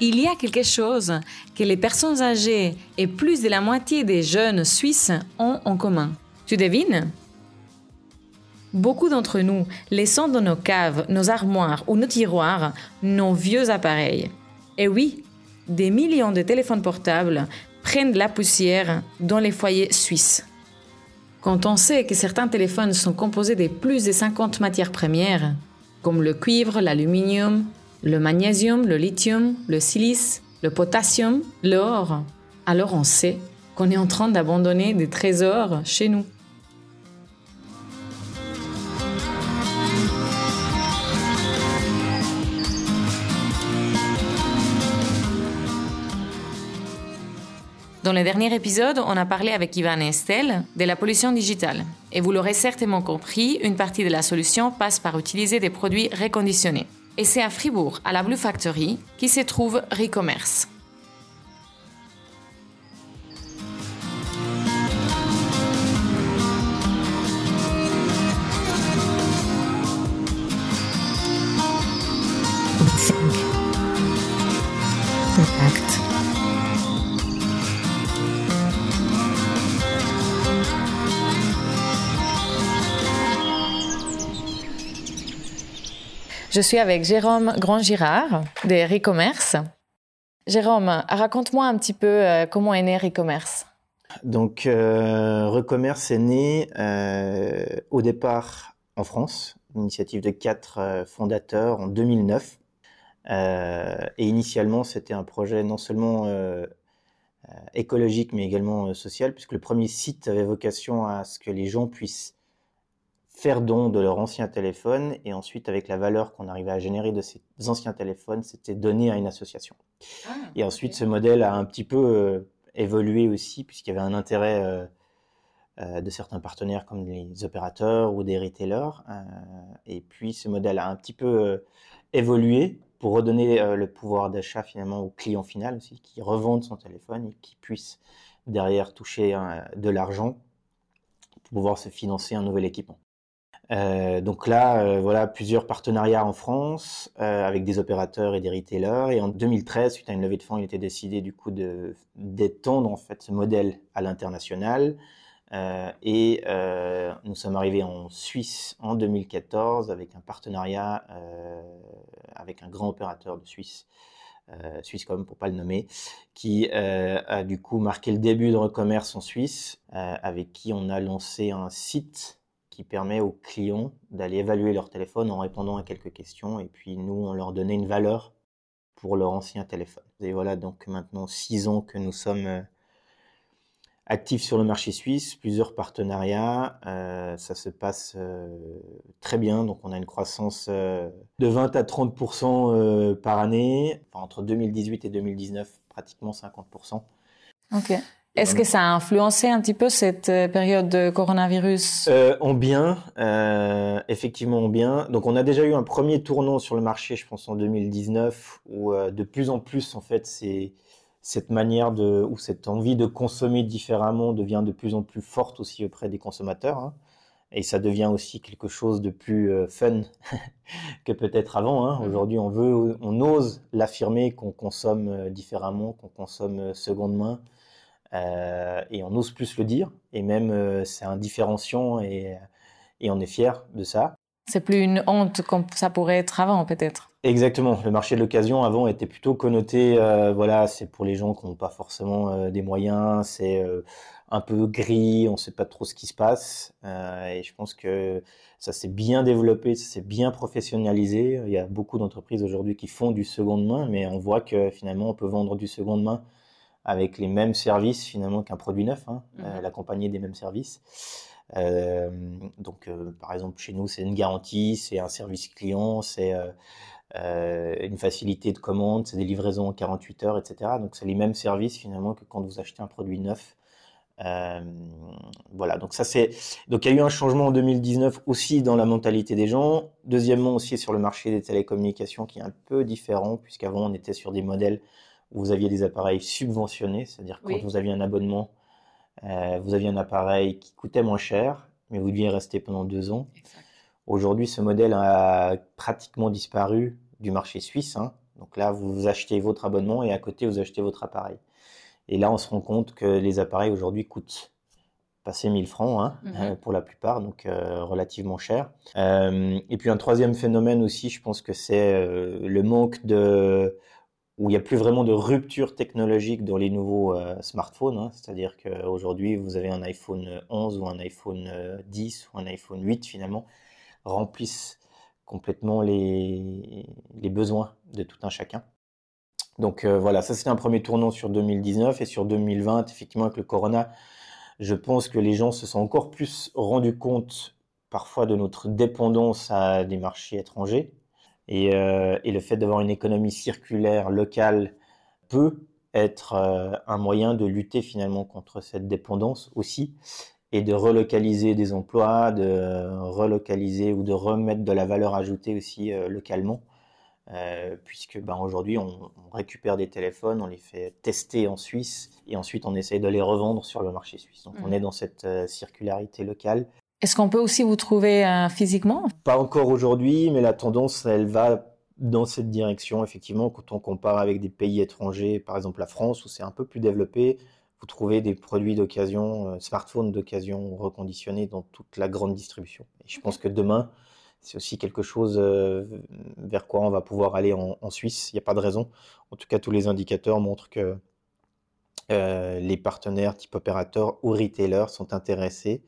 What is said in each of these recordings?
Il y a quelque chose que les personnes âgées et plus de la moitié des jeunes Suisses ont en commun. Tu devines? Beaucoup d'entre nous laissons dans nos caves, nos armoires ou nos tiroirs nos vieux appareils. Et oui, des millions de téléphones portables prennent de la poussière dans les foyers suisses. Quand on sait que certains téléphones sont composés de plus de 50 matières premières, comme le cuivre, l'aluminium, le magnésium, le lithium, le silice, le potassium, l'or, alors on sait qu'on est en train d'abandonner des trésors chez nous. Dans le dernier épisode, on a parlé avec Ivan et Estelle de la pollution digitale. Et vous l'aurez certainement compris, une partie de la solution passe par utiliser des produits reconditionnés. Et c'est à Fribourg, à la Blue Factory, qui se trouve Recommerce. Je suis avec Jérôme Grand-Girard de Recommerce. Jérôme, raconte-moi un petit peu euh, comment est né Recommerce. Donc, euh, Recommerce est né euh, au départ en France, initiative de quatre euh, fondateurs en 2009. et initialement, c'était un projet non seulement écologique, mais également social, puisque le premier site avait vocation à ce que les gens puissent faire don de leur ancien téléphone et ensuite avec la valeur qu'on arrivait à générer de ces anciens téléphones, c'était donné à une association. Ah, et ensuite ce modèle a un petit peu euh, évolué aussi puisqu'il y avait un intérêt euh, euh, de certains partenaires comme les opérateurs ou des retailers. et puis ce modèle a un petit peu évolué pour redonner le pouvoir d'achat finalement au client final aussi qui revendent son téléphone et qui puisse derrière toucher de l'argent pour pouvoir se financer un nouvel équipement. Euh, donc là, euh, voilà plusieurs partenariats en France euh, avec des opérateurs et des retailers. Et en 2013, suite à une levée de fonds, il était décidé du coup d'étendre en fait ce modèle à l'international. et nous sommes arrivés en Suisse en 2014 avec un partenariat avec un grand opérateur de Suisse. Euh, Swisscom pour pas le nommer, qui a du coup marqué le début de recommerce en Suisse, avec qui on a lancé un site qui permet aux clients d'aller évaluer leur téléphone en répondant à quelques questions. Et puis nous, on leur donnait une valeur pour leur ancien téléphone. Et voilà, donc maintenant six ans que nous sommes euh, actifs sur le marché suisse, plusieurs partenariats. Euh, ça se passe euh, très bien. Donc on a une croissance de 20 à 30% par année. Entre 2018 et 2019, pratiquement 50%. Ok. Est-ce que ça a influencé un petit peu cette euh, période de coronavirus? Euh, En bien, euh, effectivement en bien. Donc on a déjà eu un premier tournant sur le marché, je pense en 2019, où euh, de plus en plus en fait c'est cette manière de ou cette envie de consommer différemment devient de plus en plus forte aussi auprès des consommateurs. Hein. Et ça devient aussi quelque chose de plus euh, fun que peut-être avant. Hein. Mmh. Aujourd'hui, on veut, on ose l'affirmer qu'on consomme différemment, qu'on consomme seconde main. Euh, et on ose plus le dire, et même euh, c'est un différenciant et, et on est fier de ça. C'est plus une honte comme ça pourrait être avant peut-être. Exactement. Le marché de l'occasion avant était plutôt connoté, euh, voilà, c'est pour les gens qui n'ont pas forcément des moyens, c'est un peu gris, on ne sait pas trop ce qui se passe. et je pense que ça s'est bien développé, ça s'est bien professionnalisé. Il y a beaucoup d'entreprises aujourd'hui qui font du seconde main, mais on voit que finalement on peut vendre du seconde main avec les mêmes services finalement qu'un produit neuf, hein, mmh. euh, l'accompagner des mêmes services. Euh, donc, euh, par exemple, chez nous, c'est une garantie, c'est un service client, c'est une facilité de commande, c'est des livraisons en 48 heures, etc. Donc, c'est les mêmes services finalement que quand vous achetez un produit neuf. voilà, donc ça c'est donc il y a eu un changement en 2019 aussi dans la mentalité des gens. Deuxièmement aussi sur le marché des télécommunications qui est un peu différent puisqu'avant on était sur des modèles vous aviez des appareils subventionnés, c'est-à-dire quand vous aviez un abonnement, euh, vous aviez un appareil qui coûtait moins cher, mais vous deviez rester pendant deux ans. Aujourd'hui, ce modèle a pratiquement disparu du marché suisse. Hein. Donc là, vous achetez votre abonnement et à côté, vous achetez votre appareil. Et là, on se rend compte que les appareils aujourd'hui coûtent passer 1000 francs hein, mhm. euh, pour la plupart, donc euh, relativement cher. Euh, et puis un troisième phénomène aussi, je pense que c'est le manque de où il n'y a plus vraiment de rupture technologique dans les nouveaux smartphones. Hein. C'est-à-dire qu'aujourd'hui, vous avez un iPhone 11 ou un iPhone 10 ou un iPhone 8 finalement remplissent complètement les, les besoins de tout un chacun. Donc voilà, ça c'est un premier tournant sur 2019 et sur 2020, effectivement avec le Corona, je pense que les gens se sont encore plus rendus compte parfois de notre dépendance à des marchés étrangers. Et, euh, le fait d'avoir une économie circulaire locale peut être euh, un moyen de lutter finalement contre cette dépendance aussi et de relocaliser des emplois, de relocaliser ou de remettre de la valeur ajoutée aussi euh, localement. Euh, puisque ben, aujourd'hui on, récupère des téléphones, on les fait tester en Suisse et ensuite on essaye de les revendre sur le marché suisse. Donc on mmh. est dans cette euh, circularité locale. Est-ce qu'on peut aussi vous trouver euh, physiquement? Pas encore aujourd'hui, mais la tendance elle va dans cette direction. Effectivement, quand on compare avec des pays étrangers, par exemple la France où c'est un peu plus développé, vous trouvez des produits d'occasion, smartphones d'occasion reconditionnés dans toute la grande distribution. Et je pense que demain, c'est aussi quelque chose euh, vers quoi on va pouvoir aller en, Suisse. Il n'y a pas de raison. En tout cas, tous les indicateurs montrent que euh, les partenaires type opérateurs ou retailers sont intéressés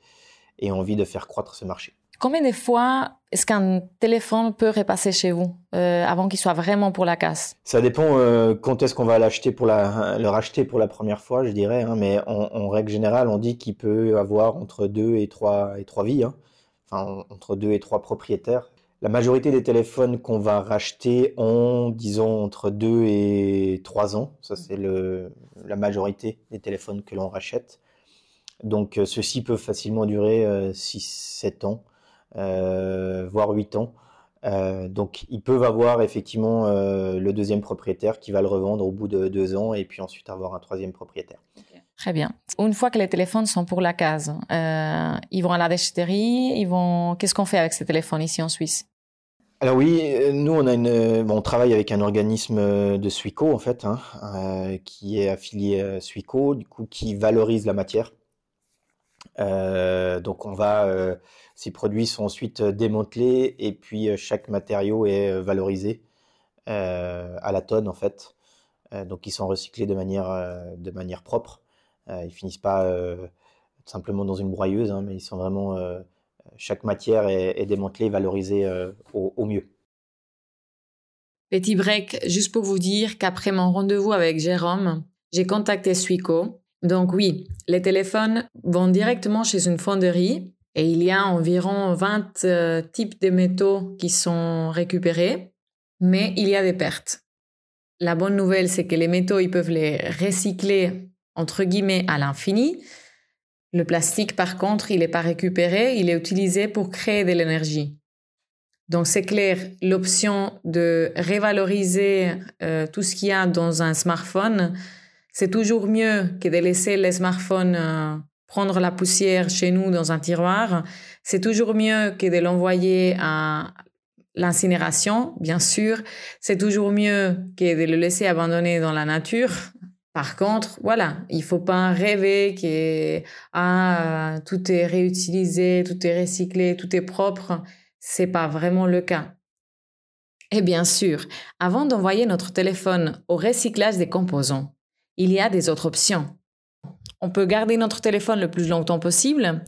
et envie de faire croître ce marché. Combien de fois est-ce qu'un téléphone peut repasser chez vous euh, avant qu'il soit vraiment pour la casse? Ça dépend quand est-ce qu'on va l'acheter pour la, le racheter pour la première fois, je dirais. Hein, mais en, règle générale, on dit qu'il peut avoir entre deux et trois, et trois vies. Hein entre deux et trois propriétaires. La majorité des téléphones qu'on va racheter ont, disons, entre deux et trois ans. Ça, c'est la majorité des téléphones que l'on rachète. Donc, euh, ceux-ci peuvent facilement durer 6-7 euh, ans, euh, voire 8 ans. donc, ils peuvent avoir effectivement le deuxième propriétaire qui va le revendre au bout de deux ans et puis ensuite avoir un troisième propriétaire. Très bien. Une fois que les téléphones sont pour la case, euh, ils vont à la déchetterie, ils vont. Qu'est-ce qu'on fait avec ces téléphones ici en Suisse? Alors oui, nous on a une, bon, on travaille avec un organisme de Suico en fait, hein, euh, qui est affilié à Suico, du coup qui valorise la matière. Donc on va, ces produits sont ensuite démantelés et puis chaque matériau est valorisé à la tonne en fait. donc ils sont recyclés de manière, de manière propre. Euh, ils finissent pas euh, simplement dans une broyeuse, hein, mais ils sont vraiment euh, chaque matière est, démantelée, valorisée au, mieux. Petit break, juste pour vous dire qu'après mon rendez-vous avec Jérôme, j'ai contacté Suico. Donc oui, les téléphones vont directement chez une fonderie et il y a environ 20 types de métaux qui sont récupérés, mais il y a des pertes. La bonne nouvelle, c'est que les métaux, ils peuvent les recycler entre guillemets à l'infini. Le plastique, par contre, il n'est pas récupéré, il est utilisé pour créer de l'énergie. Donc c'est clair, l'option de revaloriser euh, tout ce qu'il y a dans un smartphone, c'est toujours mieux que de laisser les smartphones euh, prendre la poussière chez nous dans un tiroir. C'est toujours mieux que de l'envoyer à l'incinération, bien sûr. C'est toujours mieux que de le laisser abandonner dans la nature. Par contre, voilà, il faut pas rêver que ah, tout est réutilisé, tout est recyclé, tout est propre. C'est pas vraiment le cas. Et bien sûr, avant d'envoyer notre téléphone au recyclage des composants, il y a des autres options. On peut garder notre téléphone le plus longtemps possible.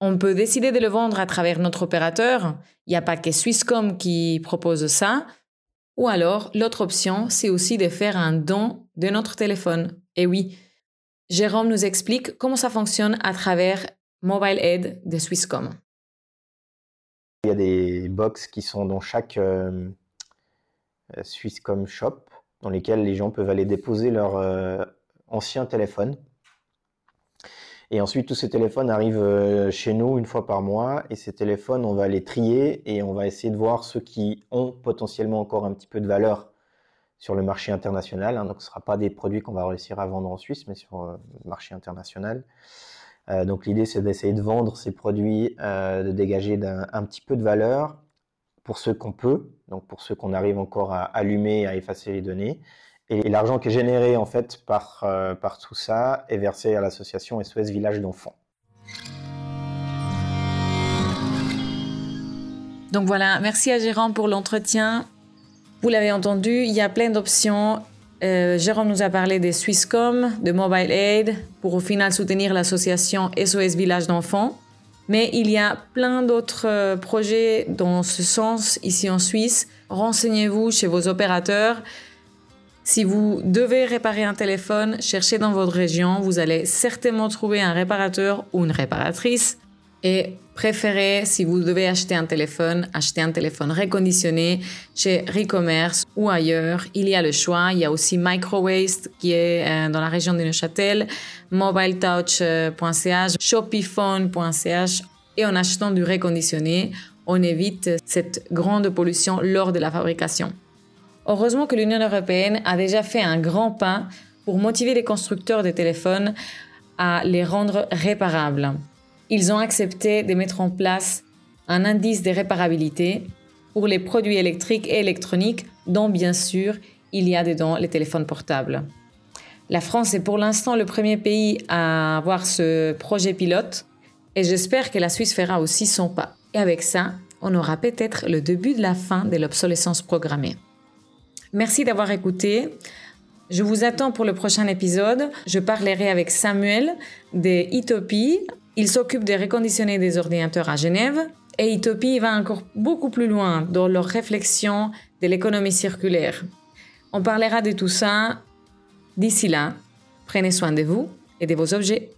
On peut décider de le vendre à travers notre opérateur. Il n'y a pas que Swisscom qui propose ça. Ou alors, l'autre option, c'est aussi de faire un don de notre téléphone. Et oui, Jérôme nous explique comment ça fonctionne à travers Mobile Aid de Swisscom. Il y a des box qui sont dans chaque euh, Swisscom shop, dans lesquels les gens peuvent aller déposer leur euh, ancien téléphone et ensuite, tous ces téléphones arrivent euh, chez nous une fois par mois. Et ces téléphones, on va les trier et on va essayer de voir ceux qui ont potentiellement encore un petit peu de valeur sur le marché international. Hein. Donc, ce ne sera pas des produits qu'on va réussir à vendre en Suisse, mais sur euh, le marché international. Euh, donc, l'idée, c'est d'essayer de vendre ces produits, de dégager un, petit peu de valeur pour ceux qu'on peut, donc pour ceux qu'on arrive encore à allumer, à effacer les données. Et l'argent qui est généré en fait par, euh, par tout ça est versé à l'association SOS Village d'enfants. Donc voilà, merci à Jérôme pour l'entretien. Vous l'avez entendu, il y a plein d'options. Euh, Jérôme nous a parlé des Swisscom, de Mobile Aid, pour au final soutenir l'association SOS Village d'enfants. Mais il y a plein d'autres euh, projets dans ce sens ici en Suisse. Renseignez-vous chez vos opérateurs. Si vous devez réparer un téléphone, cherchez dans votre région. Vous allez certainement trouver un réparateur ou une réparatrice. Et préférez, si vous devez acheter un téléphone, acheter un téléphone reconditionné chez Recommerce ou ailleurs. Il y a le choix. Il y a aussi Microwaste qui est euh, dans la région de Neuchâtel, mobiletouch.ch, shopifone.ch. Et en achetant du reconditionné, on évite cette grande pollution lors de la fabrication. Heureusement que l'Union européenne a déjà fait un grand pas pour motiver les constructeurs de téléphones à les rendre réparables. Ils ont accepté de mettre en place un indice de réparabilité pour les produits électriques et électroniques, dont bien sûr il y a dedans les téléphones portables. La France est pour l'instant le premier pays à avoir ce projet pilote et j'espère que la Suisse fera aussi son pas. Et avec ça, on aura peut-être le début de la fin de l'obsolescence programmée. Merci d'avoir écouté. Je vous attends pour le prochain épisode. Je parlerai avec Samuel de Itopie. Il s'occupe de reconditionner des ordinateurs à Genève. Et Itopie va encore beaucoup plus loin dans leur réflexion de l'économie circulaire. On parlera de tout ça. D'ici là, prenez soin de vous et de vos objets.